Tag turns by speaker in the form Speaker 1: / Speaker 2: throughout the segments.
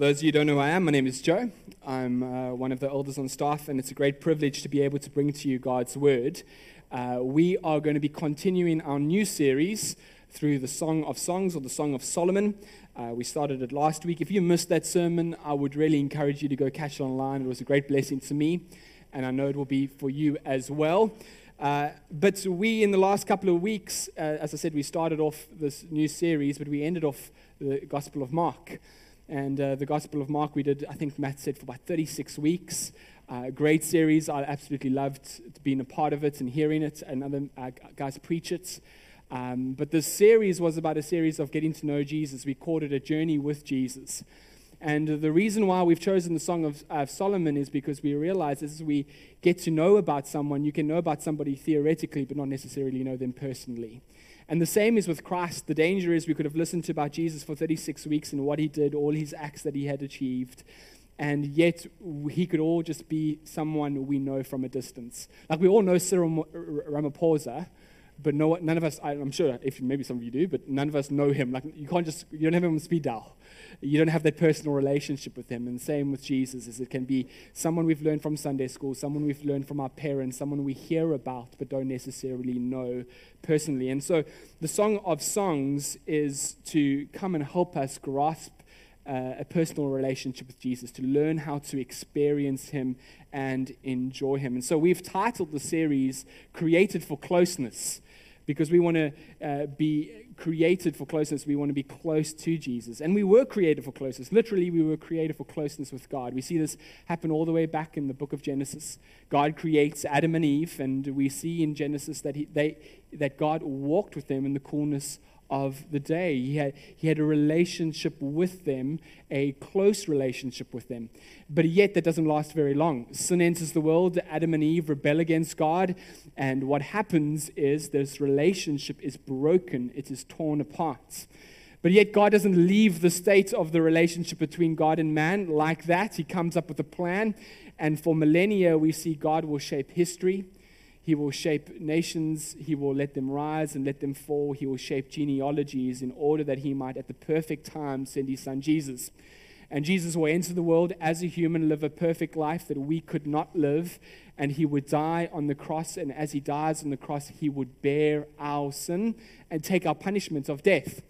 Speaker 1: those of you who don't know who I am, my name is Joe. I'm uh, one of the elders on staff, and it's a great privilege to be able to bring to you God's Word. Uh, we are going to be continuing our new series through the Song of Songs or the Song of Solomon. Uh, we started it last week. If you missed that sermon, I would really encourage you to go catch it online. It was a great blessing to me, and I know it will be for you as well. Uh, but we, in the last couple of weeks, uh, as I said, we started off this new series, but we ended off the Gospel of Mark. And uh, the Gospel of Mark, we did, I think Matt said, for about 36 weeks. Uh, great series. I absolutely loved being a part of it and hearing it and other uh, guys preach it. Um, but this series was about a series of getting to know Jesus. We called it a journey with Jesus. And the reason why we've chosen the Song of, of Solomon is because we realize as we get to know about someone, you can know about somebody theoretically, but not necessarily know them personally. And the same is with Christ. The danger is we could have listened to about Jesus for 36 weeks and what he did, all his acts that he had achieved. And yet, he could all just be someone we know from a distance. Like we all know Cyril Ramaphosa, but no, none of us, I'm sure if maybe some of you do, but none of us know him. Like you can't just, you don't have him on speed dial you don't have that personal relationship with him. And same with Jesus, it can be someone we've learned from Sunday school, someone we've learned from our parents, someone we hear about but don't necessarily know personally. And so the Song of Songs is to come and help us grasp uh, a personal relationship with Jesus, to learn how to experience Him and enjoy Him. And so we've titled the series Created for Closeness because we want to uh, be created for closeness. We want to be close to Jesus. And we were created for closeness. Literally, we were created for closeness with God. We see this happen all the way back in the book of Genesis. God creates Adam and Eve, and we see in Genesis that, he, they, that God walked with them in the coolness of the day. He had, he had a relationship with them, a close relationship with them. But yet, that doesn't last very long. Sin enters the world, Adam and Eve rebel against God, and what happens is this relationship is broken, it is torn apart. But yet, God doesn't leave the state of the relationship between God and man like that. He comes up with a plan, and for millennia, we see God will shape history. He will shape nations. He will let them rise and let them fall. He will shape genealogies in order that he might, at the perfect time, send his son Jesus. And Jesus will enter the world as a human, live a perfect life that we could not live. And he would die on the cross. And as he dies on the cross, he would bear our sin and take our punishment of death.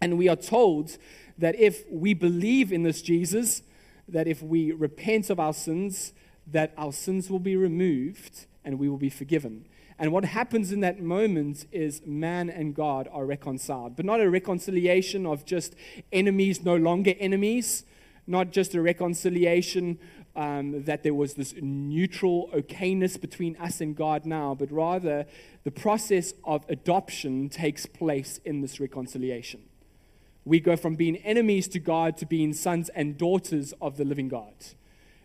Speaker 1: And we are told that if we believe in this Jesus, that if we repent of our sins, that our sins will be removed and we will be forgiven. And what happens in that moment is man and God are reconciled, but not a reconciliation of just enemies no longer enemies, not just a reconciliation um, that there was this neutral okayness between us and God now, but rather the process of adoption takes place in this reconciliation. We go from being enemies to God to being sons and daughters of the living God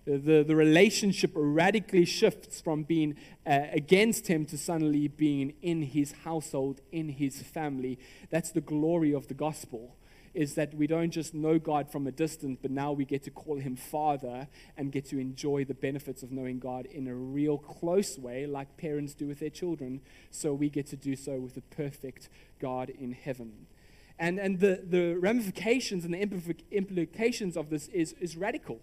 Speaker 1: the, the relationship radically shifts from being uh, against him to suddenly being in his household, in his family. That's the glory of the gospel. Is that we don't just know God from a distance, but now we get to call him Father and get to enjoy the benefits of knowing God in a real close way, like parents do with their children. So we get to do so with the perfect God in heaven. And, and the, the ramifications and the implications of this is, is radical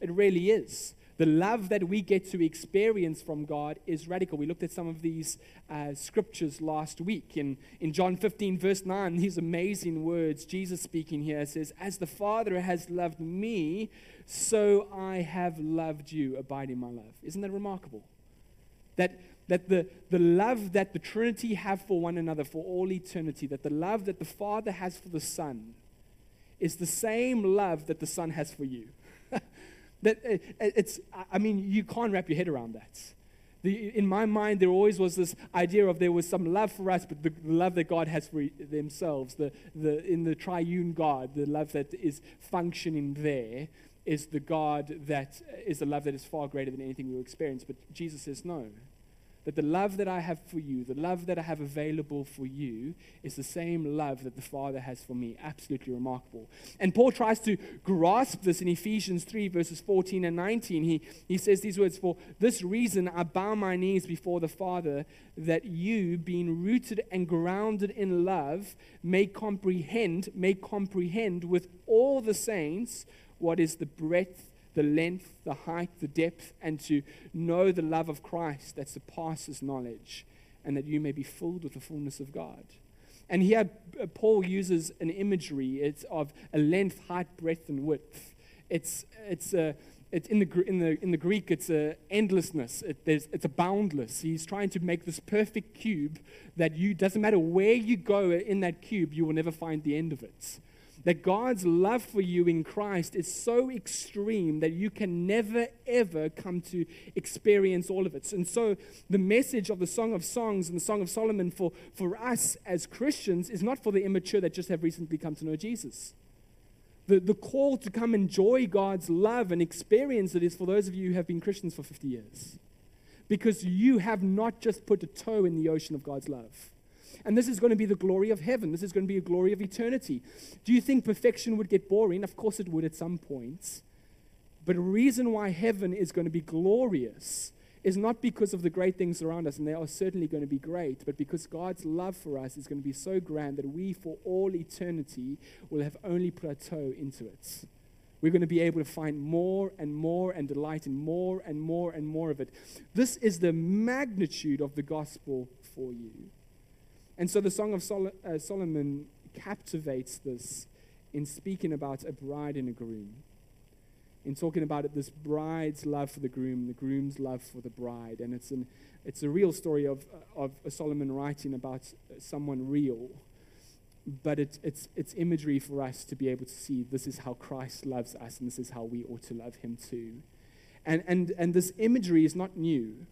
Speaker 1: it really is. The love that we get to experience from God is radical. We looked at some of these uh, scriptures last week. In, in John 15, verse 9, these amazing words, Jesus speaking here says, As the Father has loved me, so I have loved you. Abide in my love. Isn't that remarkable? That, that the, the love that the Trinity have for one another for all eternity, that the love that the Father has for the Son, is the same love that the Son has for you. That uh, it's, I mean, you can't wrap your head around that. The, in my mind, there always was this idea of there was some love for us, but the, love that God has for themselves, the, the, in the triune God, the love that is functioning there is the God that is the love that is far greater than anything we'll experience. But Jesus says, no. That the love that I have for you, the love that I have available for you, is the same love that the Father has for me. Absolutely remarkable. And Paul tries to grasp this in Ephesians 3, verses 14 and 19. He, he says these words For this reason I bow my knees before the Father, that you, being rooted and grounded in love, may comprehend, may comprehend with all the saints what is the breadth, the length, the height, the depth, and to know the love of Christ that surpasses knowledge, and that you may be filled with the fullness of God. And here, uh, Paul uses an imagery it's of a length, height, breadth, and width. It's, it's a it's in the, in the, in the Greek, it's a endlessness. It, it's a boundless. He's trying to make this perfect cube that you doesn't matter where you go in that cube, you will never find the end of it. That God's love for you in Christ is so extreme that you can never, ever come to experience all of it. And so, the message of the Song of Songs and the Song of Solomon for, for us as Christians is not for the immature that just have recently come to know Jesus the, the call to come enjoy God's love and experience it is for those of you who have been Christians for 50 years. Because you have not just put a toe in the ocean of God's love. And this is going to be the glory of heaven. This is going to be a glory of eternity. Do you think perfection would get boring? Of course it would at some points. But a reason why heaven is going to be glorious is not because of the great things around us, and they are certainly going to be great, but because God's love for us is going to be so grand that we, for all eternity, will have only put our toe into it. We're going to be able to find more and more and delight in more and more and more of it. This is the magnitude of the gospel for you. And so the Song of Sol- uh, Solomon captivates this in speaking about a bride and a groom in talking about it, this bride's love for the groom, the groom's love for the bride. And it's, an, it's a real story of, of Solomon writing about someone real. But it's, it's, it's imagery for us to be able to see this is how Christ loves us, and this is how we ought to love him too. And, and, and this imagery is not new.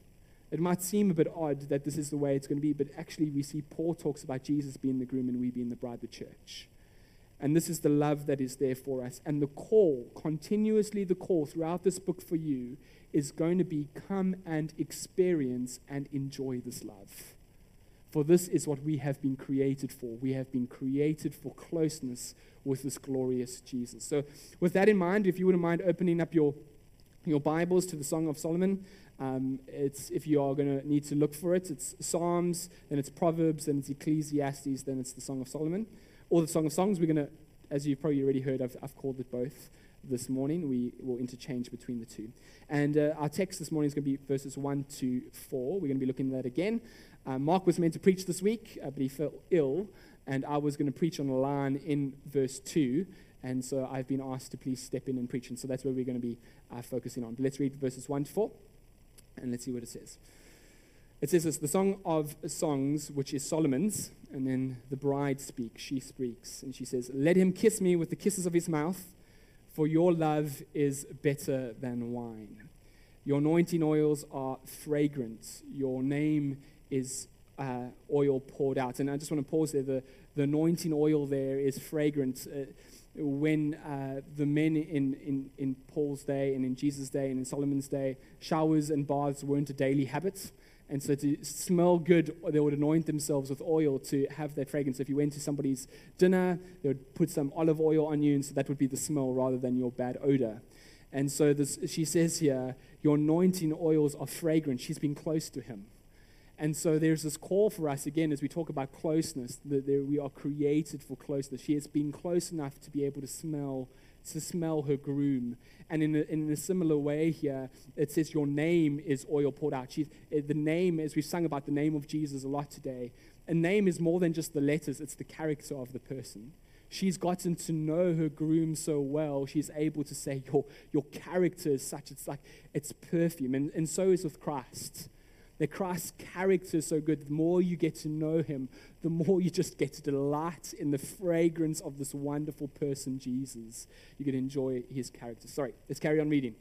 Speaker 1: It might seem a bit odd that this is the way it's going to be, but actually, we see Paul talks about Jesus being the groom and we being the bride, of the church. And this is the love that is there for us. And the call, continuously the call throughout this book for you, is going to be come and experience and enjoy this love. For this is what we have been created for. We have been created for closeness with this glorious Jesus. So, with that in mind, if you wouldn't mind opening up your, your Bibles to the Song of Solomon, um, it's, if you are going to need to look for it, it's Psalms, then it's Proverbs, then it's Ecclesiastes, then it's the Song of Solomon or the Song of Songs. We're going to, as you've probably already heard, I've, I've called it both this morning. We will interchange between the two. And uh, our text this morning is going to be verses 1 to 4. We're going to be looking at that again. Uh, Mark was meant to preach this week, uh, but he felt ill, and I was going to preach on the line in verse 2. And so I've been asked to please step in and preach. And so that's where we're going to be uh, focusing on. But let's read verses 1 to 4, and let's see what it says. It says this the Song of Songs, which is Solomon's, and then the bride speaks. She speaks, and she says, Let him kiss me with the kisses of his mouth, for your love is better than wine. Your anointing oils are fragrant. Your name is uh, oil poured out. And I just want to pause there. The, the anointing oil there is fragrant. Uh, when uh, the men in, in, in Paul's day and in Jesus' day and in Solomon's day, showers and baths weren't a daily habit. And so to smell good, they would anoint themselves with oil to have that fragrance. If you went to somebody's dinner, they would put some olive oil on you, and so that would be the smell rather than your bad odor. And so this, she says here, your anointing oils are fragrant. She's been close to him. And so there's this call for us, again, as we talk about closeness, that we are created for closeness. She has been close enough to be able to smell to smell her groom. And in a, in a similar way here, it says, Your name is oil poured out. She's, eh, the name, as we've sung about the name of Jesus a lot today, a name is more than just the letters, it's the character of the person. She's gotten to know her groom so well, she's able to say, Your, your character is such, it's like, it's perfume. And, and so is with Christ that Christ's character is so good. The more you get to know him, the more you just get to delight in the fragrance of this wonderful person, Jesus. You can enjoy his character. Sorry, let's carry on reading.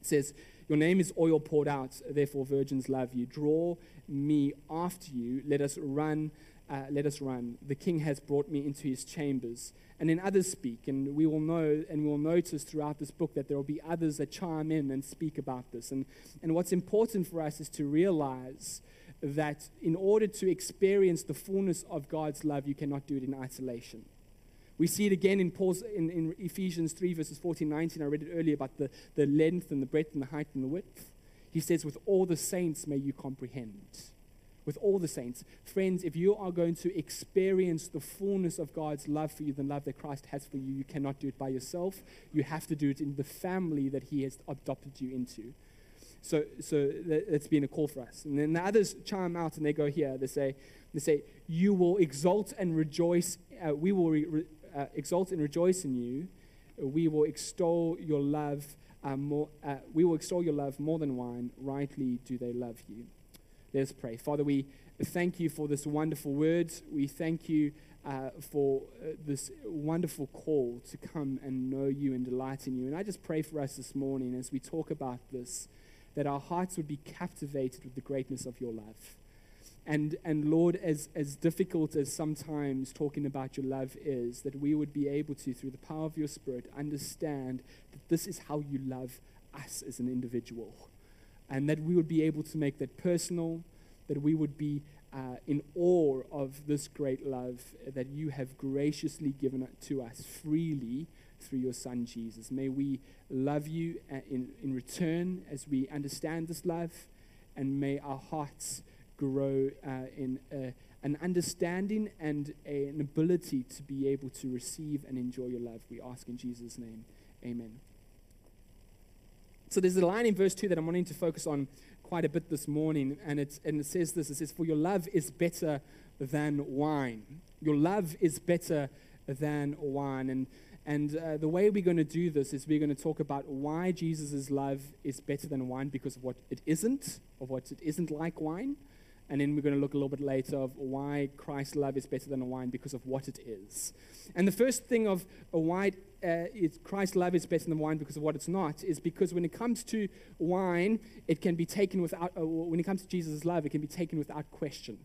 Speaker 1: It says, Your name is oil poured out, therefore virgins love you. Draw me after you. Let us run. Uh, let us run. The king has brought me into his chambers and then others speak. And we will know and we will notice throughout this book that there will be others that chime in and speak about this. And, and what's important for us is to realize that in order to experience the fullness of God's love, you cannot do it in isolation. We see it again in, Paul's, in, in Ephesians 3, verses 14 19. I read it earlier about the, the length and the breadth and the height and the width. He says, With all the saints may you comprehend with all the saints. Friends, if you are going to experience the fullness of God's love for you, the love that Christ has for you, you cannot do it by yourself. You have to do it in the family that He has adopted you into. So, so that's been a call for us. And then the others chime out and they go here. They say, they say, "You will exult and rejoice. Uh, we will re- uh, and rejoice in you. We will extol your love uh, more. Uh, we will extol your love more than wine. Rightly do they love you." Let us pray. Father, we thank you for this wonderful word. We thank you uh, for uh, this wonderful call to come and know you and delight in you. And I just pray for us this morning as we talk about this, that our hearts would be captivated with the greatness of your love. And, and Lord, as, as difficult as sometimes talking about your love is, that we would be able to, through the power of your Spirit, understand that this is how you love us as an individual and that we would be able to make that personal, that we would be uh, in awe of this great love that you have graciously given to us freely through your Son Jesus. May we love you uh, in, in return as we understand this love, and may our hearts grow uh, in uh, an understanding and a, an ability to be able to receive and enjoy your love. We ask in Jesus' name. Amen. So there's a line in verse 2 that I'm wanting to focus on quite a bit this morning, and, it's, and it says this it says, For your love is better than wine. Your love is better than wine. And, and uh, the way we're going to do this is we're going to talk about why Jesus' love is better than wine because of what it isn't, of what it isn't like wine. And then we're going to look a little bit later of why Christ's love is better than wine because of what it is. And the first thing of a wine, uh, is Christ's love is better than wine because of what it's not, is because when it comes to wine, it can be taken without, uh, when it comes to Jesus' love, it can be taken without question.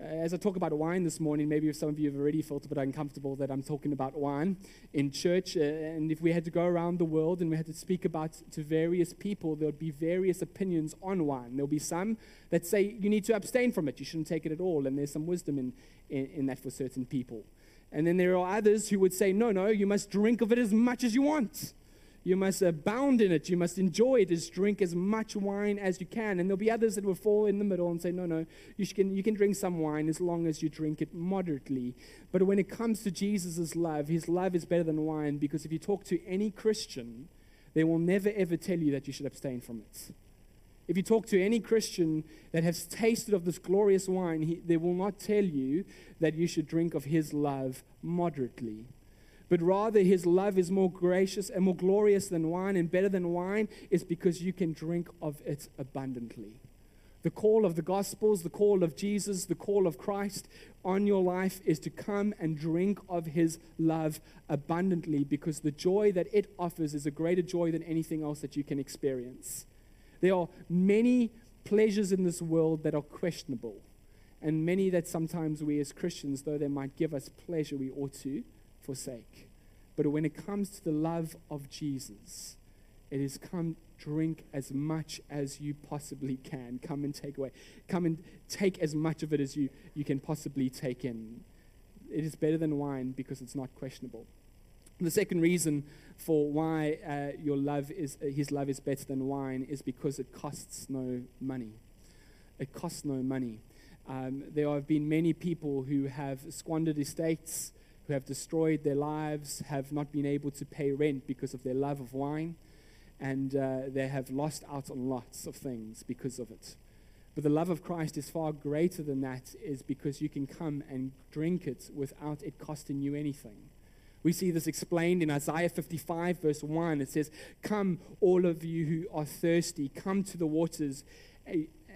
Speaker 1: Uh, as I talk about wine this morning, maybe if some of you have already felt a bit uncomfortable that I'm talking about wine in church, uh, and if we had to go around the world and we had to speak about to various people, there would be various opinions on wine. There'll be some that say you need to abstain from it, you shouldn't take it at all, and there's some wisdom in, in, in that for certain people. And then there are others who would say, no, no, you must drink of it as much as you want. You must abound in it. You must enjoy it. Just drink as much wine as you can. And there'll be others that will fall in the middle and say, no, no, you can, you can drink some wine as long as you drink it moderately. But when it comes to Jesus' love, his love is better than wine because if you talk to any Christian, they will never ever tell you that you should abstain from it. If you talk to any Christian that has tasted of this glorious wine, he, they will not tell you that you should drink of his love moderately. But rather, his love is more gracious and more glorious than wine and better than wine, is because you can drink of it abundantly. The call of the Gospels, the call of Jesus, the call of Christ on your life is to come and drink of his love abundantly because the joy that it offers is a greater joy than anything else that you can experience. There are many pleasures in this world that are questionable, and many that sometimes we as Christians, though they might give us pleasure, we ought to forsake. But when it comes to the love of Jesus, it is come drink as much as you possibly can. Come and take away. Come and take as much of it as you, you can possibly take in. It is better than wine because it's not questionable. The second reason for why uh, your love is, uh, his love is better than wine is because it costs no money. It costs no money. Um, there have been many people who have squandered estates, who have destroyed their lives, have not been able to pay rent because of their love of wine, and uh, they have lost out on lots of things because of it. But the love of Christ is far greater than that, is because you can come and drink it without it costing you anything. We see this explained in Isaiah 55, verse 1. It says, Come, all of you who are thirsty, come to the waters,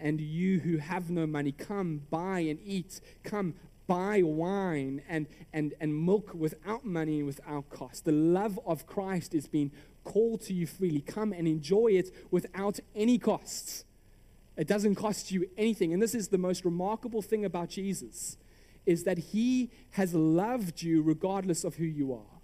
Speaker 1: and you who have no money, come buy and eat. Come buy wine and, and, and milk without money and without cost. The love of Christ is being called to you freely. Come and enjoy it without any costs. It doesn't cost you anything. And this is the most remarkable thing about Jesus is that He has loved you regardless of who you are.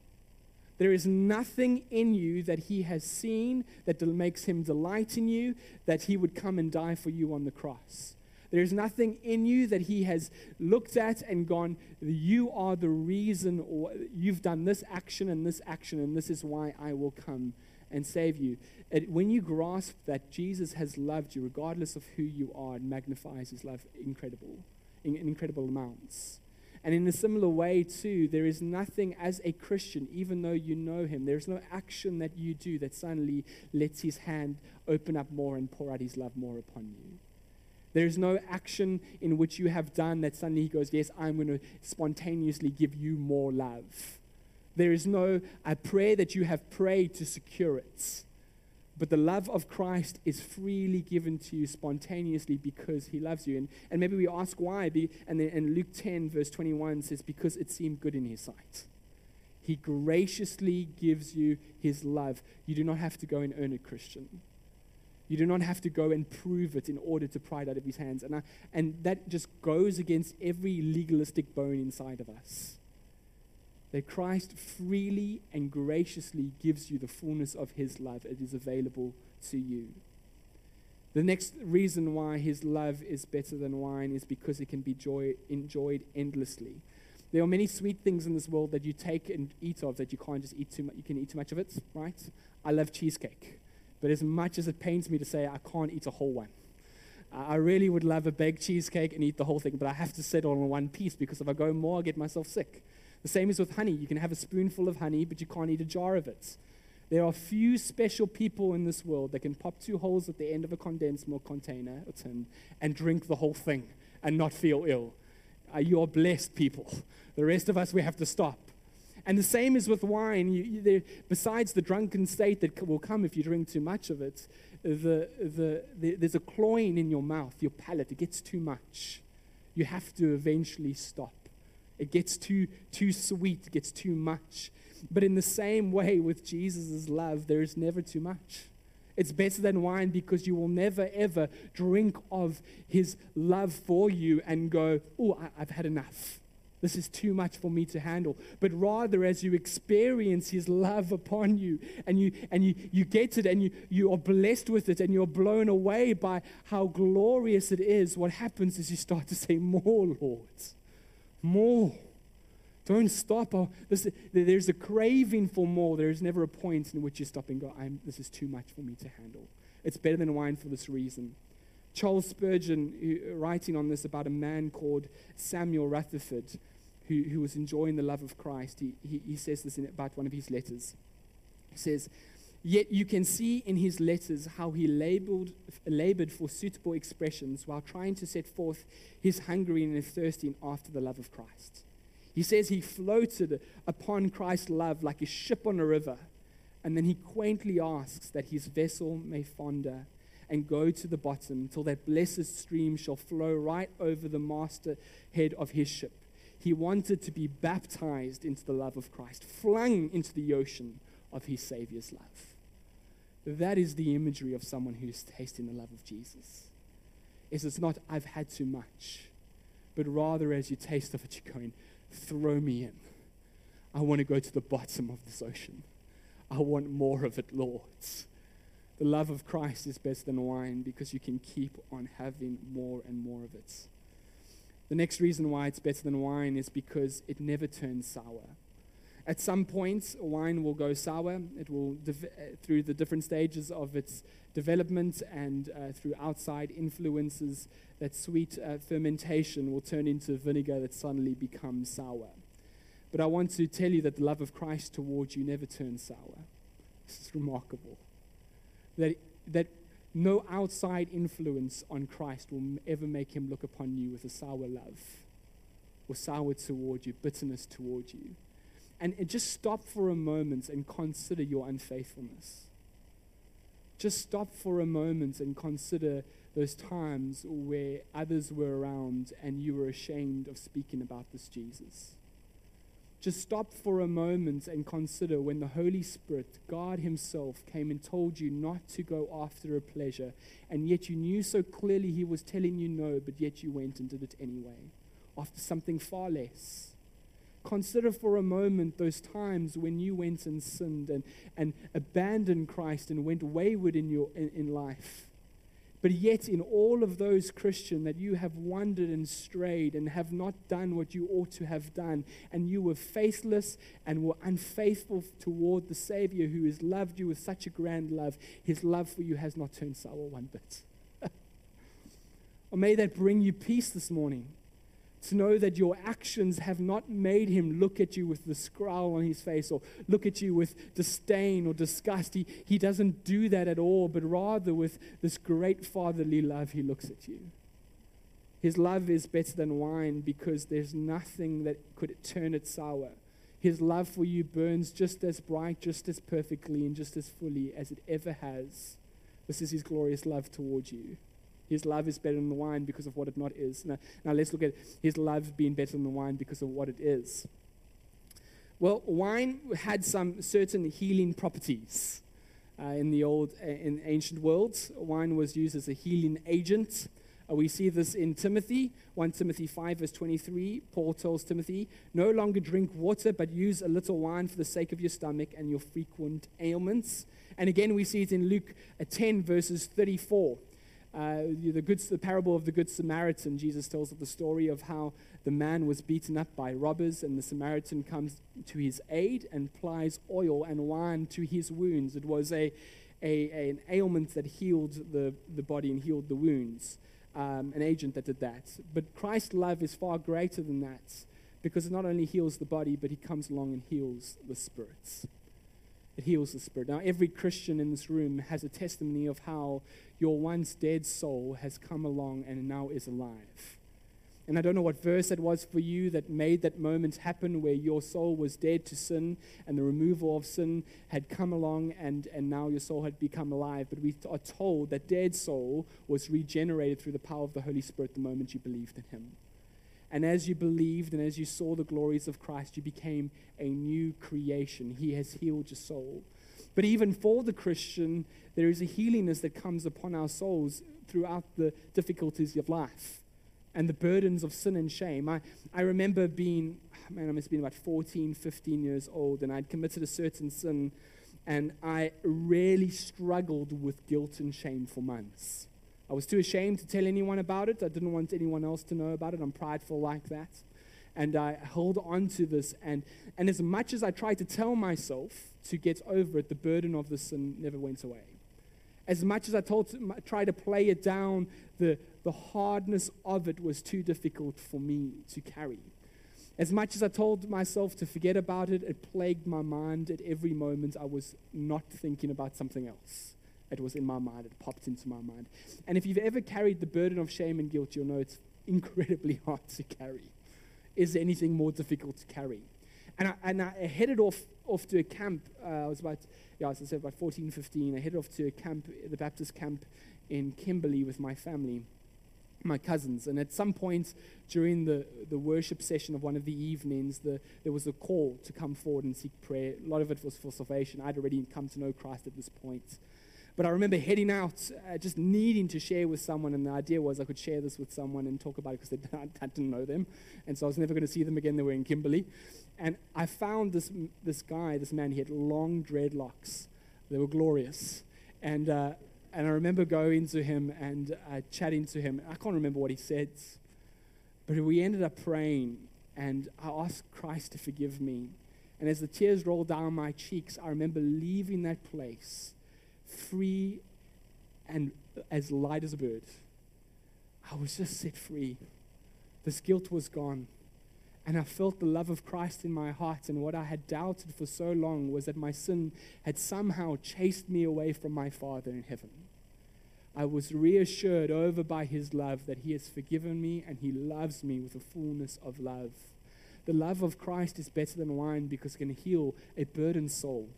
Speaker 1: There is nothing in you that He has seen that makes Him delight in you, that He would come and die for you on the cross. There's nothing in you that He has looked at and gone, You are the reason, or you've done this action and this action, and this is why I will come and save you. It, when you grasp that Jesus has loved you, regardless of who you are, it magnifies His love incredible, in, in incredible amounts. And in a similar way, too, there is nothing as a Christian, even though you know him, there's no action that you do that suddenly lets his hand open up more and pour out his love more upon you. There's no action in which you have done that suddenly he goes, Yes, I'm going to spontaneously give you more love. There is no a prayer that you have prayed to secure it. But the love of Christ is freely given to you spontaneously because he loves you. And, and maybe we ask why. And, then, and Luke 10, verse 21 says, Because it seemed good in his sight. He graciously gives you his love. You do not have to go and earn it, Christian. You do not have to go and prove it in order to pry it out of his hands. And, I, and that just goes against every legalistic bone inside of us that Christ freely and graciously gives you the fullness of his love. It is available to you. The next reason why his love is better than wine is because it can be joy, enjoyed endlessly. There are many sweet things in this world that you take and eat of that you can't just eat too much. You can eat too much of it, right? I love cheesecake, but as much as it pains me to say, I can't eat a whole one. I really would love a baked cheesecake and eat the whole thing, but I have to settle on one piece because if I go more, I get myself sick. The same is with honey. You can have a spoonful of honey, but you can't eat a jar of it. There are few special people in this world that can pop two holes at the end of a condensed milk container or tin and drink the whole thing and not feel ill. Uh, you are blessed people. The rest of us, we have to stop. And the same is with wine. You, you, there, besides the drunken state that will come if you drink too much of it, the, the, the, there's a cloying in your mouth, your palate. It gets too much. You have to eventually stop. It gets too, too sweet, it gets too much. But in the same way with Jesus' love, there is never too much. It's better than wine because you will never ever drink of his love for you and go, Oh, I've had enough. This is too much for me to handle. But rather, as you experience his love upon you and you, and you, you get it and you, you are blessed with it and you're blown away by how glorious it is, what happens is you start to say, More, Lord more. Don't stop. Oh, this, there's a craving for more. There is never a point in which you stop and go, this is too much for me to handle. It's better than wine for this reason. Charles Spurgeon, uh, writing on this about a man called Samuel Rutherford, who, who was enjoying the love of Christ, he, he, he says this in, about one of his letters. He says, Yet you can see in his letters how he labeled, labored for suitable expressions while trying to set forth his hungering and thirsting after the love of Christ. He says he floated upon Christ's love like a ship on a river, and then he quaintly asks that his vessel may founder and go to the bottom till that blessed stream shall flow right over the masthead of his ship. He wanted to be baptized into the love of Christ, flung into the ocean of his Savior's love. That is the imagery of someone who's tasting the love of Jesus. Is it's not, I've had too much, but rather as you taste of it, you're going, throw me in. I want to go to the bottom of this ocean. I want more of it, Lord. The love of Christ is better than wine because you can keep on having more and more of it. The next reason why it's better than wine is because it never turns sour. At some point, wine will go sour. It will, uh, through the different stages of its development and uh, through outside influences, that sweet uh, fermentation will turn into vinegar that suddenly becomes sour. But I want to tell you that the love of Christ towards you never turns sour. This is remarkable. That, that no outside influence on Christ will ever make him look upon you with a sour love or sour toward you, bitterness toward you and, just stop for a moment and consider your unfaithfulness. Just stop for a moment and consider those times where others were around and you were ashamed of speaking about this Jesus. Just stop for a moment and consider when the Holy Spirit, God Himself, came and told you not to go after a pleasure, and yet you knew so clearly He was telling you no, but yet you went and did it anyway, after something far less. Consider for a moment those times when you went and sinned and, and abandoned Christ and went wayward in, your, in, in life. But yet, in all of those, Christian, that you have wandered and strayed and have not done what you ought to have done, and you were faithless and were unfaithful toward the Savior who has loved you with such a grand love, his love for you has not turned sour one bit. or may that bring you peace this morning to know that your actions have not made him look at you with the scowl on his face or look at you with disdain or disgust. He, he doesn't do that at all, but rather with this great fatherly love, he looks at you. His love is better than wine because there's nothing that could turn it sour. His love for you burns just as bright, just as perfectly, and just as fully as it ever has. This is his glorious love towards you. His love is better than the wine because of what it not is. Now, now let's look at his love being better than the wine because of what it is. Well, wine had some certain healing properties. Uh, in the old, uh, in ancient worlds, wine was used as a healing agent. Uh, we see this in Timothy, 1 Timothy 5, verse 23. Paul tells Timothy, No longer drink water, but use a little wine for the sake of your stomach and your frequent ailments. And again, we see it in Luke uh, 10, verses 34 uh, the, good, the parable of the Good Samaritan, Jesus tells the story of how the man was beaten up by robbers, and the Samaritan comes to his aid and applies oil and wine to his wounds. It was a, a, an ailment that healed the, the body and healed the wounds, um, an agent that did that. But Christ's love is far greater than that because it not only heals the body, but he comes along and heals the spirits. It heals the spirit. Now, every Christian in this room has a testimony of how your once dead soul has come along and now is alive. And I don't know what verse that was for you that made that moment happen where your soul was dead to sin and the removal of sin had come along and, and now your soul had become alive. But we are told that dead soul was regenerated through the power of the Holy Spirit the moment you believed in Him. And as you believed and as you saw the glories of Christ, you became a new creation. He has healed your soul. But even for the Christian, there is a healiness that comes upon our souls throughout the difficulties of life and the burdens of sin and shame. I, I remember being, man, I must have been about 14, 15 years old, and I'd committed a certain sin, and I really struggled with guilt and shame for months. I was too ashamed to tell anyone about it. I didn't want anyone else to know about it. I'm prideful like that. And I held on to this. And, and as much as I tried to tell myself to get over it, the burden of the sin never went away. As much as I told to, tried to play it down, the, the hardness of it was too difficult for me to carry. As much as I told myself to forget about it, it plagued my mind at every moment I was not thinking about something else. It was in my mind, it popped into my mind. And if you've ever carried the burden of shame and guilt, you'll know it's incredibly hard to carry. Is there anything more difficult to carry? And I, and I headed off, off to a camp. Uh, I was about, yeah, as I said, about 14, 15. I headed off to a camp, the Baptist camp in Kimberley with my family, my cousins. And at some point during the, the worship session of one of the evenings, the, there was a call to come forward and seek prayer. A lot of it was for salvation. I'd already come to know Christ at this point. But I remember heading out, uh, just needing to share with someone, and the idea was I could share this with someone and talk about it because I didn't know them, and so I was never going to see them again. They were in Kimberley, and I found this this guy, this man. He had long dreadlocks. They were glorious, and uh, and I remember going to him and uh, chatting to him. I can't remember what he said, but we ended up praying, and I asked Christ to forgive me. And as the tears rolled down my cheeks, I remember leaving that place free and as light as a bird. I was just set free. This guilt was gone. And I felt the love of Christ in my heart. And what I had doubted for so long was that my sin had somehow chased me away from my Father in heaven. I was reassured over by His love that He has forgiven me and He loves me with a fullness of love. The love of Christ is better than wine because it can heal a burdened soul.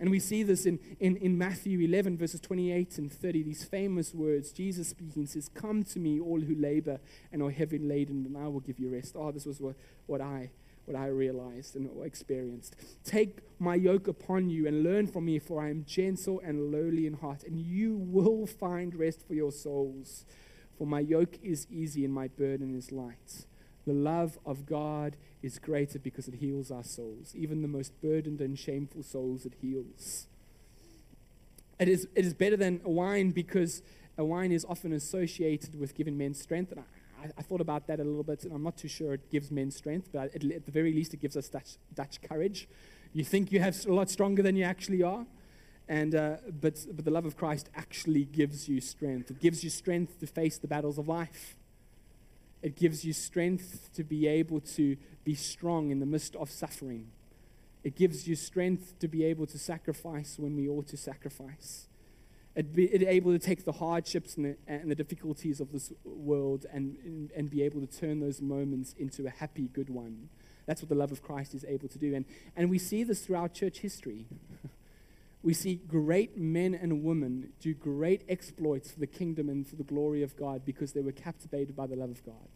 Speaker 1: And we see this in, in, in Matthew 11, verses 28 and 30, these famous words. Jesus speaking says, Come to me, all who labor and are heavy laden, and I will give you rest. Oh, this was what, what, I, what I realized and experienced. Take my yoke upon you and learn from me, for I am gentle and lowly in heart, and you will find rest for your souls. For my yoke is easy and my burden is light. The love of God is greater because it heals our souls. Even the most burdened and shameful souls, it heals. It is, it is better than wine because a wine is often associated with giving men strength. And I, I, thought about that a little bit, and I'm not too sure it gives men strength, but it, at the very least, it gives us Dutch, Dutch courage. You think you have a lot stronger than you actually are. And, uh, but, but the love of Christ actually gives you strength. It gives you strength to face the battles of life. It gives you strength to be able to be strong in the midst of suffering. It gives you strength to be able to sacrifice when we ought to sacrifice. It be it able to take the hardships and the, and the difficulties of this world and, and, and be able to turn those moments into a happy, good one. That's what the love of Christ is able to do. And, and we see this throughout church history. We see great men and women do great exploits for the kingdom and for the glory of God because they were captivated by the love of God.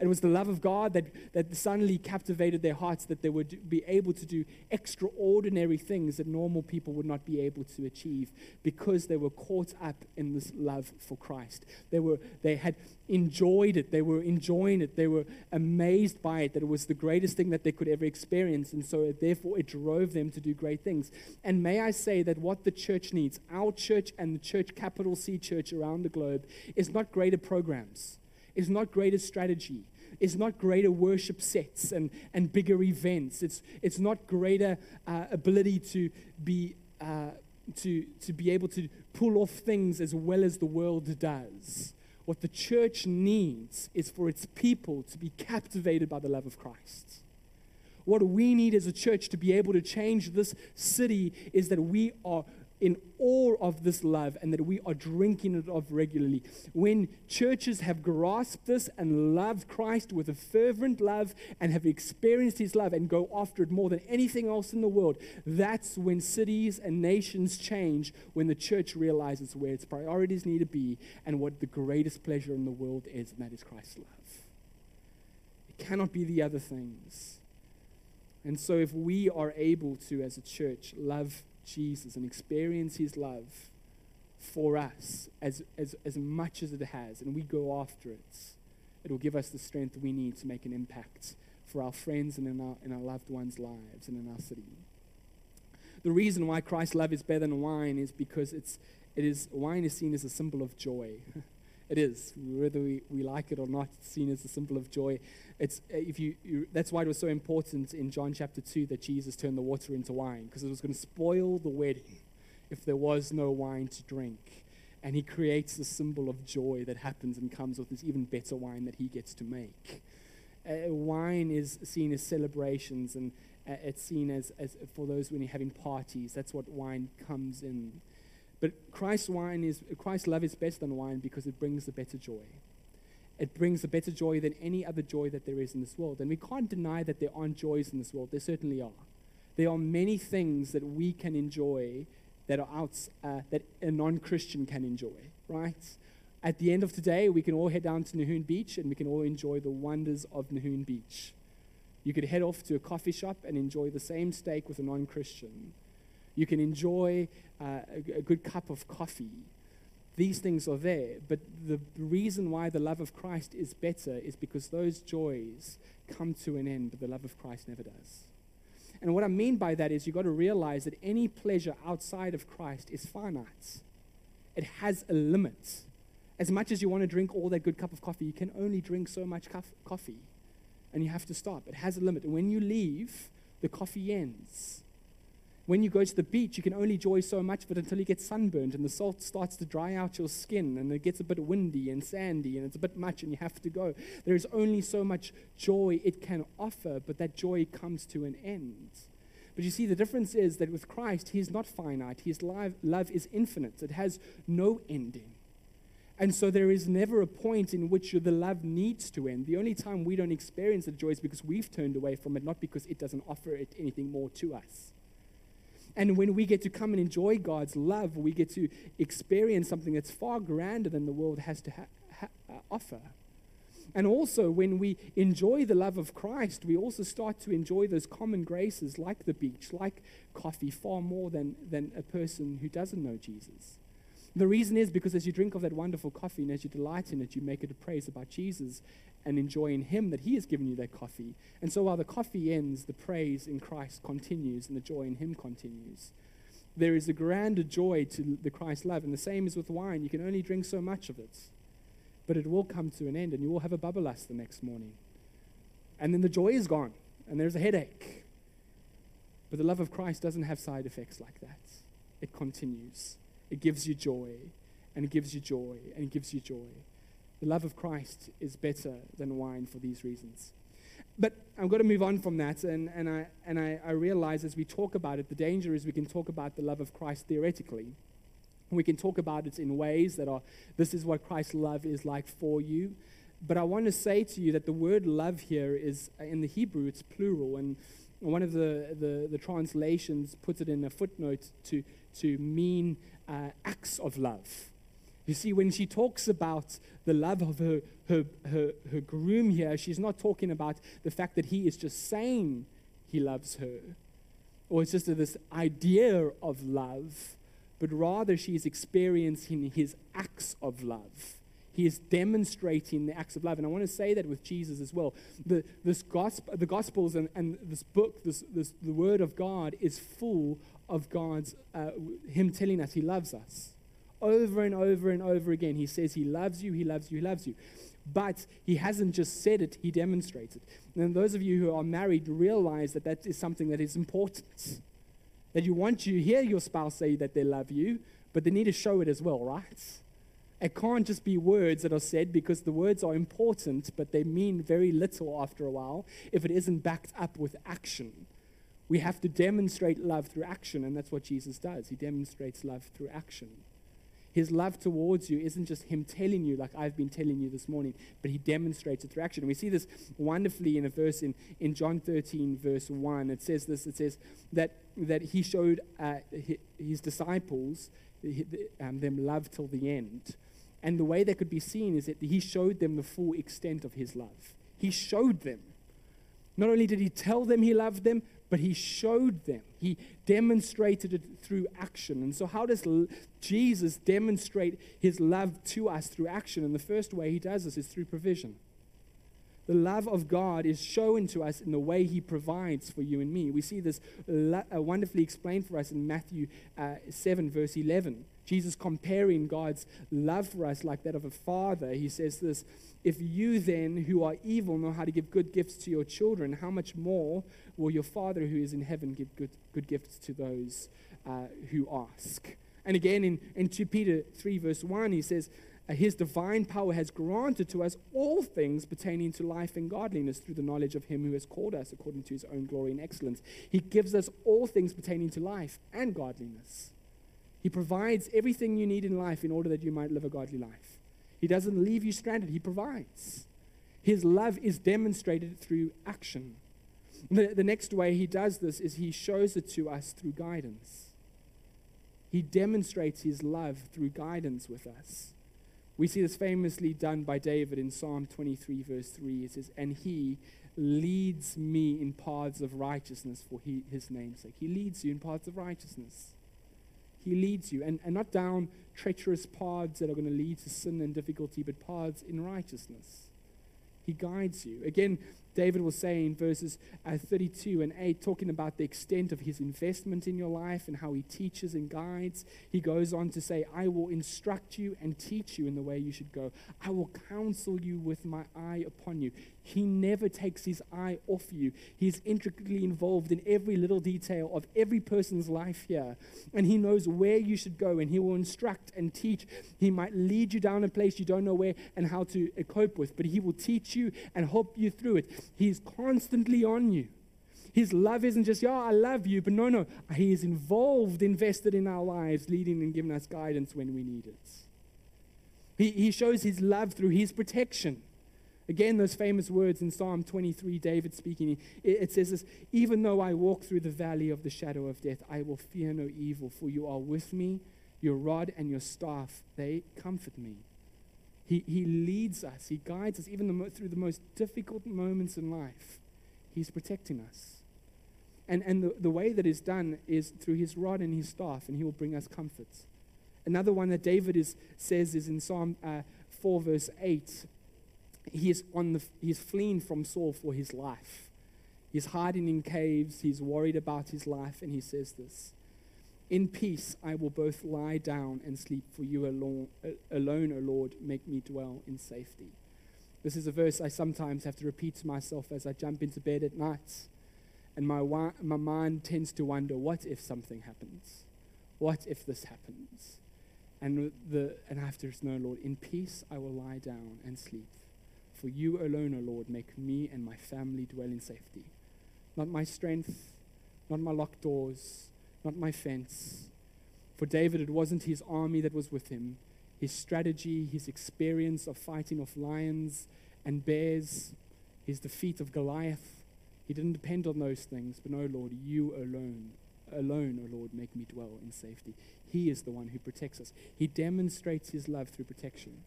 Speaker 1: It was the love of God that, that suddenly captivated their hearts that they would be able to do extraordinary things that normal people would not be able to achieve because they were caught up in this love for Christ. They, were, they had enjoyed it, they were enjoying it, they were amazed by it, that it was the greatest thing that they could ever experience. And so, therefore, it drove them to do great things. And may I say that what the church needs, our church and the church, capital C church around the globe, is not greater programs is not greater strategy, is not greater worship sets and, and bigger events. It's, it's not greater uh, ability to be, uh, to, to be able to pull off things as well as the world does. What the church needs is for its people to be captivated by the love of Christ. What we need as a church to be able to change this city is that we are in awe of this love and that we are drinking it of regularly. When churches have grasped this and loved Christ with a fervent love and have experienced his love and go after it more than anything else in the world, that's when cities and nations change, when the church realizes where its priorities need to be and what the greatest pleasure in the world is, and that is Christ's love. It cannot be the other things. And so, if we are able to, as a church, love Jesus and experience his love for us as, as, as much as it has, and we go after it, it will give us the strength we need to make an impact for our friends and in our, in our loved ones' lives and in our city. The reason why Christ's love is better than wine is because it's, it is, wine is seen as a symbol of joy. it is, whether we, we like it or not, it's seen as a symbol of joy. It's, uh, if you, you, that's why it was so important in John chapter 2 that Jesus turned the water into wine, because it was going to spoil the wedding if there was no wine to drink. And he creates a symbol of joy that happens and comes with this even better wine that he gets to make. Uh, wine is seen as celebrations and uh, it's seen as, as for those when you're having parties. That's what wine comes in. But Christ's wine is Christ's love is better than wine because it brings a better joy it brings a better joy than any other joy that there is in this world. And we can't deny that there aren't joys in this world. There certainly are. There are many things that we can enjoy that are out, uh, that a non-Christian can enjoy, right? At the end of today, we can all head down to Nahoon Beach and we can all enjoy the wonders of Nahoon Beach. You could head off to a coffee shop and enjoy the same steak with a non-Christian. You can enjoy uh, a, a good cup of coffee these things are there. But the reason why the love of Christ is better is because those joys come to an end, but the love of Christ never does. And what I mean by that is you've got to realize that any pleasure outside of Christ is finite, it has a limit. As much as you want to drink all that good cup of coffee, you can only drink so much coffee. And you have to stop. It has a limit. And when you leave, the coffee ends when you go to the beach, you can only enjoy so much of it until you get sunburned and the salt starts to dry out your skin and it gets a bit windy and sandy and it's a bit much and you have to go. There is only so much joy it can offer, but that joy comes to an end. But you see, the difference is that with Christ, He is not finite. His love, love is infinite, it has no ending. And so there is never a point in which the love needs to end. The only time we don't experience the joy is because we've turned away from it, not because it doesn't offer it anything more to us. And when we get to come and enjoy God's love, we get to experience something that's far grander than the world has to ha- ha- uh, offer. And also, when we enjoy the love of Christ, we also start to enjoy those common graces like the beach, like coffee, far more than, than a person who doesn't know Jesus. The reason is because as you drink of that wonderful coffee and as you delight in it, you make it a praise about Jesus and enjoy in Him that He has given you that coffee. And so while the coffee ends, the praise in Christ continues and the joy in Him continues. There is a grander joy to the Christ love, and the same is with wine. You can only drink so much of it, but it will come to an end, and you will have a babbelas the next morning. And then the joy is gone, and there's a headache. But the love of Christ doesn't have side effects like that. It continues. It gives you joy, and it gives you joy, and it gives you joy. The love of Christ is better than wine for these reasons. But I've got to move on from that, and, and, I, and I, I realize as we talk about it, the danger is we can talk about the love of Christ theoretically. We can talk about it in ways that are, this is what Christ's love is like for you. But I want to say to you that the word love here is, in the Hebrew, it's plural. And one of the, the, the translations puts it in a footnote to, to mean uh, acts of love. You see, when she talks about the love of her, her, her, her groom here, she's not talking about the fact that he is just saying he loves her, or it's just this idea of love, but rather she is experiencing his acts of love. He is demonstrating the acts of love. And I want to say that with Jesus as well. The, this gospel, the Gospels and, and this book, this, this, the Word of God, is full of God's, uh, Him telling us He loves us. Over and over and over again, He says He loves you, He loves you, He loves you. But He hasn't just said it, He demonstrates it. And those of you who are married realize that that is something that is important. That you want to hear your spouse say that they love you, but they need to show it as well, right? It can't just be words that are said because the words are important, but they mean very little after a while if it isn't backed up with action. We have to demonstrate love through action, and that's what Jesus does. He demonstrates love through action. His love towards you isn't just Him telling you, like I've been telling you this morning, but He demonstrates it through action. And we see this wonderfully in a verse in, in John 13, verse 1. It says this it says that, that He showed uh, His disciples um, them love till the end. And the way that could be seen is that he showed them the full extent of his love. He showed them. Not only did he tell them he loved them, but he showed them. He demonstrated it through action. And so, how does Jesus demonstrate his love to us through action? And the first way he does this is through provision. The love of God is shown to us in the way He provides for you and me. We see this uh, wonderfully explained for us in Matthew uh, 7, verse 11. Jesus comparing God's love for us like that of a father. He says this If you then, who are evil, know how to give good gifts to your children, how much more will your Father who is in heaven give good, good gifts to those uh, who ask? And again in, in 2 Peter 3, verse 1, he says, Uh, his divine power has granted to us all things pertaining to life and godliness through the knowledge of Him who has called us according to His own glory and excellence. He gives us all things pertaining to life and godliness. He provides everything you need in life in order that you might live a godly life. He doesn't leave you stranded, He provides. His love is demonstrated through action. The, the next way He does this is He shows it to us through guidance. He demonstrates His love through guidance with us. We see this famously done by David in Psalm 23, verse 3. It says, And he leads me in paths of righteousness for he, his name's sake. He leads you in paths of righteousness. He leads you, and, and not down treacherous paths that are going to lead to sin and difficulty, but paths in righteousness. He guides you. Again, David will say in verses uh, 32 and 8, talking about the extent of his investment in your life and how he teaches and guides, he goes on to say, I will instruct you and teach you in the way you should go. I will counsel you with my eye upon you. He never takes his eye off you. He's intricately involved in every little detail of every person's life here. And he knows where you should go, and he will instruct and teach. He might lead you down a place you don't know where and how to cope with, but he will teach you and help you through it. He's constantly on you. His love isn't just, yeah, I love you, but no, no. He is involved, invested in our lives, leading and giving us guidance when we need it. He, he shows his love through his protection. Again, those famous words in Psalm 23, David speaking, it, says this Even though I walk through the valley of the shadow of death, I will fear no evil, for you are with me. Your rod and your staff, they comfort me. He, he leads us, He guides us, even the, through the most difficult moments in life. He's protecting us. And, and the, the way that is done is through His rod and His staff, and He will bring us comfort. Another one that David is, says is in Psalm uh, 4, verse 8 he is, on the, he is fleeing from Saul for his life. He's hiding in caves. He's worried about his life. And he says this In peace I will both lie down and sleep, for you alone, alone, O Lord, make me dwell in safety. This is a verse I sometimes have to repeat to myself as I jump into bed at night. And my, my mind tends to wonder what if something happens? What if this happens? And, the, and I have to know, Lord, in peace I will lie down and sleep. For you alone, O Lord, make me and my family dwell in safety. Not my strength, not my locked doors, not my fence. For David, it wasn't his army that was with him, his strategy, his experience of fighting off lions and bears, his defeat of Goliath. He didn't depend on those things, but no, Lord, you alone, alone, O oh Lord, make me dwell in safety. He is the one who protects us. He demonstrates his love through protection.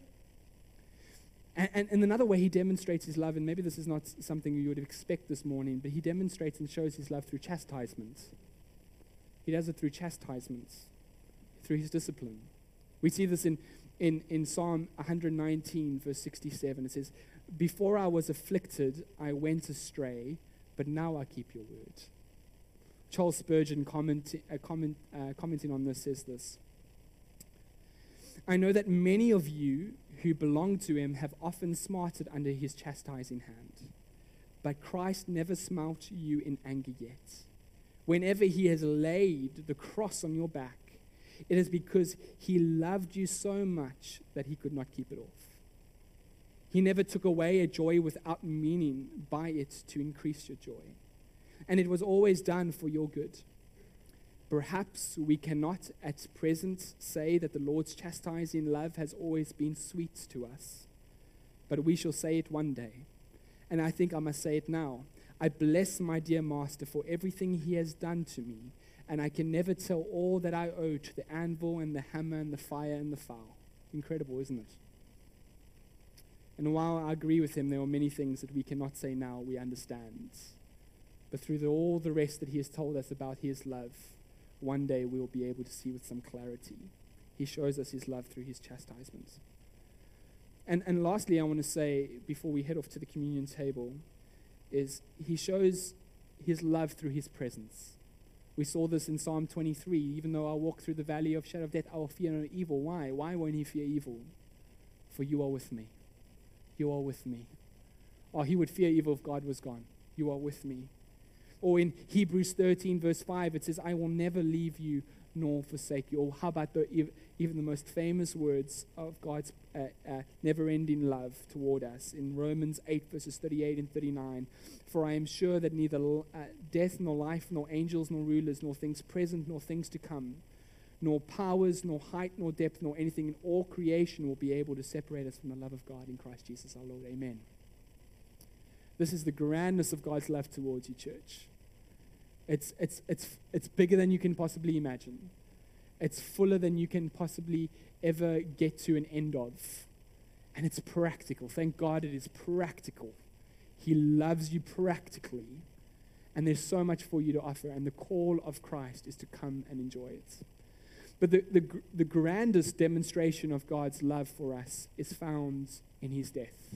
Speaker 1: And, and, and, another way he demonstrates his love, and maybe this is not something you would expect this morning, but he demonstrates and shows his love through chastisement. He does it through chastisements, through his discipline. We see this in, in, in Psalm 119, verse 67. It says, Before I was afflicted, I went astray, but now I keep your word. Charles Spurgeon, comment, uh, comment, uh, commenting on this, says this I know that many of you who belong to him have often smarted under his chastising hand, but Christ never smote you in anger yet whenever he has laid the cross on your back, it is because he loved you so much that he could not keep it off. He never took away a joy without meaning by it to increase your joy. And it was always done for your good. Perhaps we cannot at present say that the Lord's chastising love has always been sweet to us, but we shall say it one day. And I think I must say it now I bless my dear master for everything he has done to me, and I can never tell all that I owe to the anvil and the hammer and the fire and the file. Incredible, isn't it? And while I agree with him, there are many things that we cannot say now we understand. But through the, all the rest that he has told us about his love, one day we will be able to see with some clarity. He shows us his love through his chastisements. And, and lastly, I want to say, before we head off to the communion table, is he shows his love through his presence. We saw this in Psalm 23. Even though I walk through the valley of shadow of death, I will fear no evil. Why? Why won't he fear evil? For you are with me. You are with me. Oh, he would fear evil if God was gone. You are with me. Or in Hebrews 13, verse 5, it says, I will never leave you nor forsake you. Or how about the, even the most famous words of God's uh, uh, never ending love toward us in Romans 8, verses 38 and 39? For I am sure that neither uh, death, nor life, nor angels, nor rulers, nor things present, nor things to come, nor powers, nor height, nor depth, nor anything in all creation will be able to separate us from the love of God in Christ Jesus our Lord. Amen. This is the grandness of God's love towards you, church. It's, it's, it's, it's bigger than you can possibly imagine. It's fuller than you can possibly ever get to an end of. And it's practical. Thank God it is practical. He loves you practically. And there's so much for you to offer. And the call of Christ is to come and enjoy it. But the, the, the grandest demonstration of God's love for us is found in his death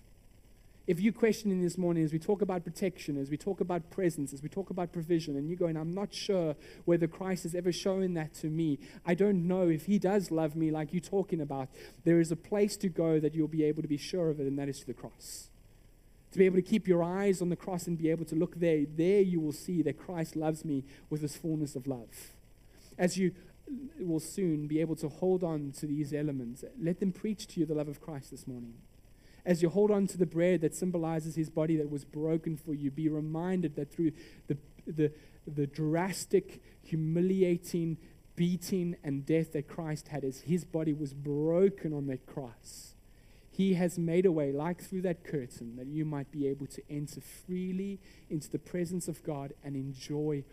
Speaker 1: if you're questioning this morning as we talk about protection, as we talk about presence, as we talk about provision, and you're going, I'm not sure whether Christ has ever shown that to me. I don't know if he does love me like you're talking about. There is a place to go that you'll be able to be sure of it, and that is to the cross. To be able to keep your eyes on the cross and be able to look there, there you will see that Christ loves me with his fullness of love. As you will soon be able to hold on to these elements, let them preach to you the love of Christ this morning as you hold on to the bread that symbolizes his body that was broken for you, be reminded that through the, the, the drastic, humiliating beating and death that Christ had, as his body was broken on that cross, he has made a way, like through that curtain, that you might be able to enter freely into the presence of God and enjoy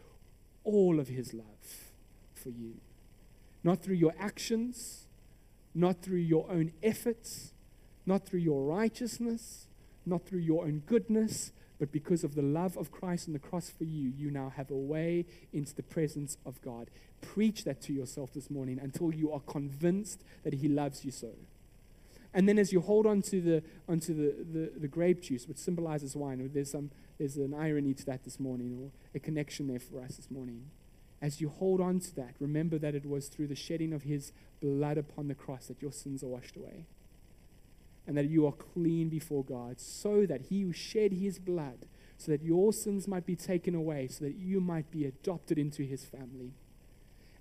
Speaker 1: all of his love for you. Not through your actions, not through your own efforts, not through your righteousness, not through your own goodness, but because of the love of Christ on the cross for you, you now have a way into the presence of God. Preach that to yourself this morning until you are convinced that He loves you so. And then as you hold on to the, onto the, the, the grape juice, which symbolizes wine, there's, some, there's an irony to that this morning, or a connection there for us this morning. as you hold on to that, remember that it was through the shedding of his blood upon the cross that your sins are washed away. And that you are clean before God, so that he who shed his blood, so that your sins might be taken away, so that you might be adopted into his family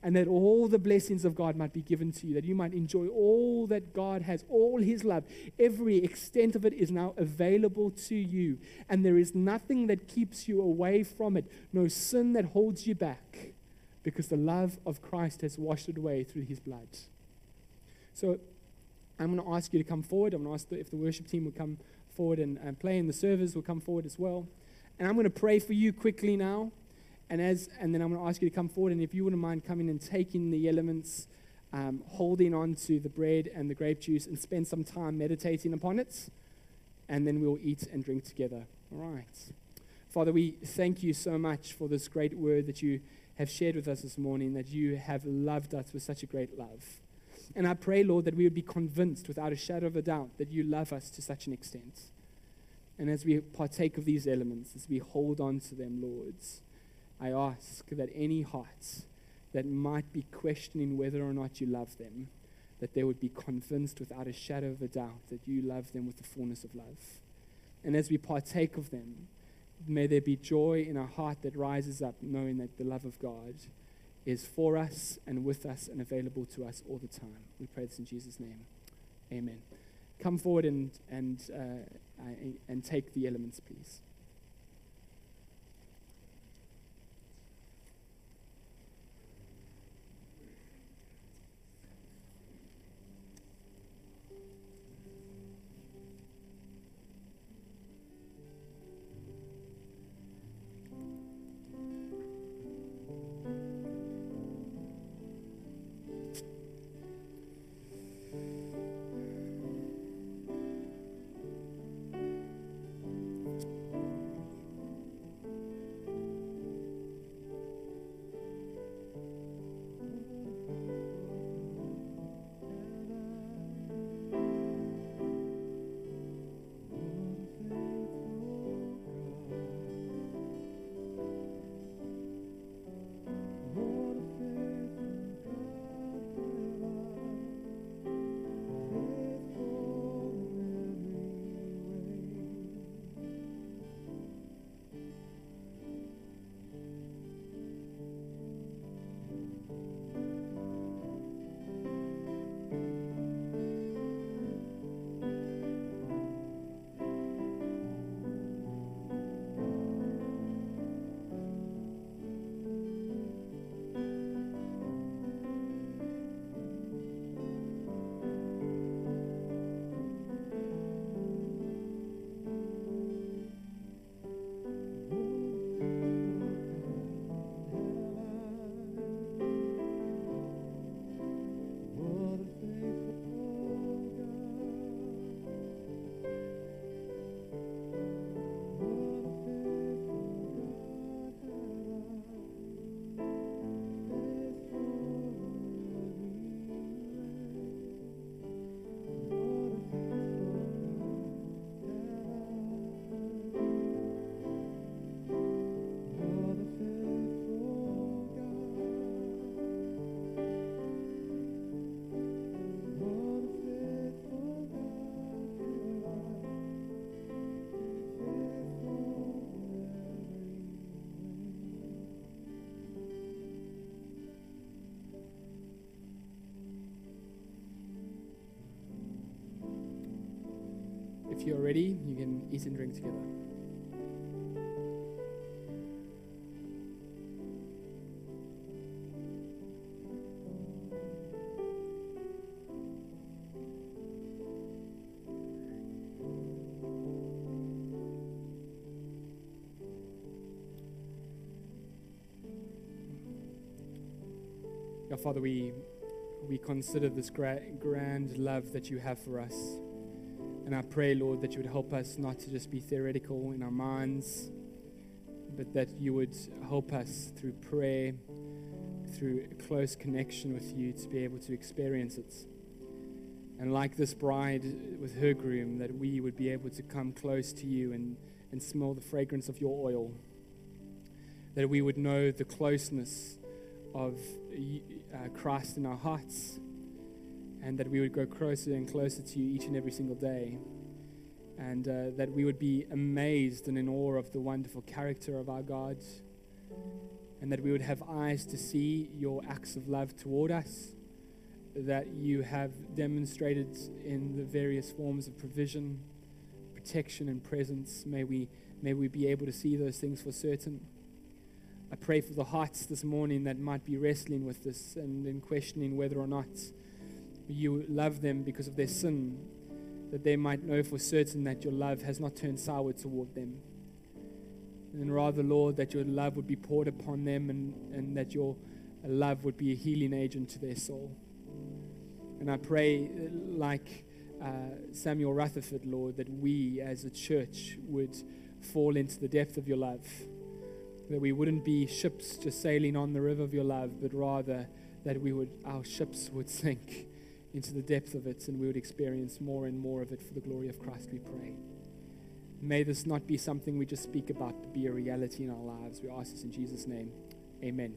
Speaker 1: and that all the blessings of God might be given to you, that you might enjoy all that God has, all His love. Every extent of it is now available to you, and there is nothing that keeps you away from it, no sin that holds you back, because the love of Christ has washed it away through His blood. So I'm going to ask you to come forward. I'm going to ask if the worship team will come forward and, and play, and the servers will come forward as well. And I'm going to pray for you quickly now. And, as, and then I'm going to ask you to come forward, and if you wouldn't mind coming and taking the elements, um, holding on to the bread and the grape juice, and spend some time meditating upon it, and then we'll eat and drink together. All right. Father, we thank you so much for this great word that you have shared with us this morning, that you have loved us with such a great love. And I pray, Lord, that we would be convinced without a shadow of a doubt that you love us to such an extent. And as we partake of these elements, as we hold on to them, Lords, I ask that any hearts that might be questioning whether or not you love them, that they would be convinced without a shadow of a doubt that you love them with the fullness of love. And as we partake of them, may there be joy in our heart that rises up, knowing that the love of God is for us and with us and available to us all the time. We pray this in Jesus' name. Amen. Come forward and, and, uh, and take the elements, please. If you're ready, you can eat and drink together. Father, we, we consider this gra- grand love that you have for us. And I pray, Lord, that you would help us not to just be theoretical in our minds, but that you would help us through prayer, through a close connection with you to be able to experience it. And like this bride with her groom, that we would be able to come close to you and, and smell the fragrance of your oil. That we would know the closeness of uh, Christ in our hearts, and that we would grow closer and closer to you each and every single day, and uh, that we would be amazed and in awe of the wonderful character of our God, and that we would have eyes to see your acts of love toward us, that you have demonstrated in the various forms of provision, protection, and presence. May we, may we be able to see those things for certain. I pray for the hearts this morning that might be wrestling with this and then questioning whether or not you love them because of their sin, that they might know for certain that your love has not turned sour toward them. And rather, Lord, that your love would be poured upon them and, and that your love would be a healing agent to their soul. And I pray, like uh, Samuel Rutherford, Lord, that we as a church would fall into the depth of your love that we wouldn't be ships just sailing on the river of your love, but rather that we would our ships would sink into the depth of it and we would experience more and more of it for the glory of Christ, we pray. May this not be something we just speak about, but be a reality in our lives. We ask this in Jesus' name. Amen.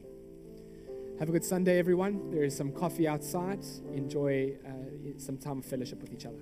Speaker 1: Have a good Sunday, everyone. There is some coffee outside. Enjoy uh, some time of fellowship with each other.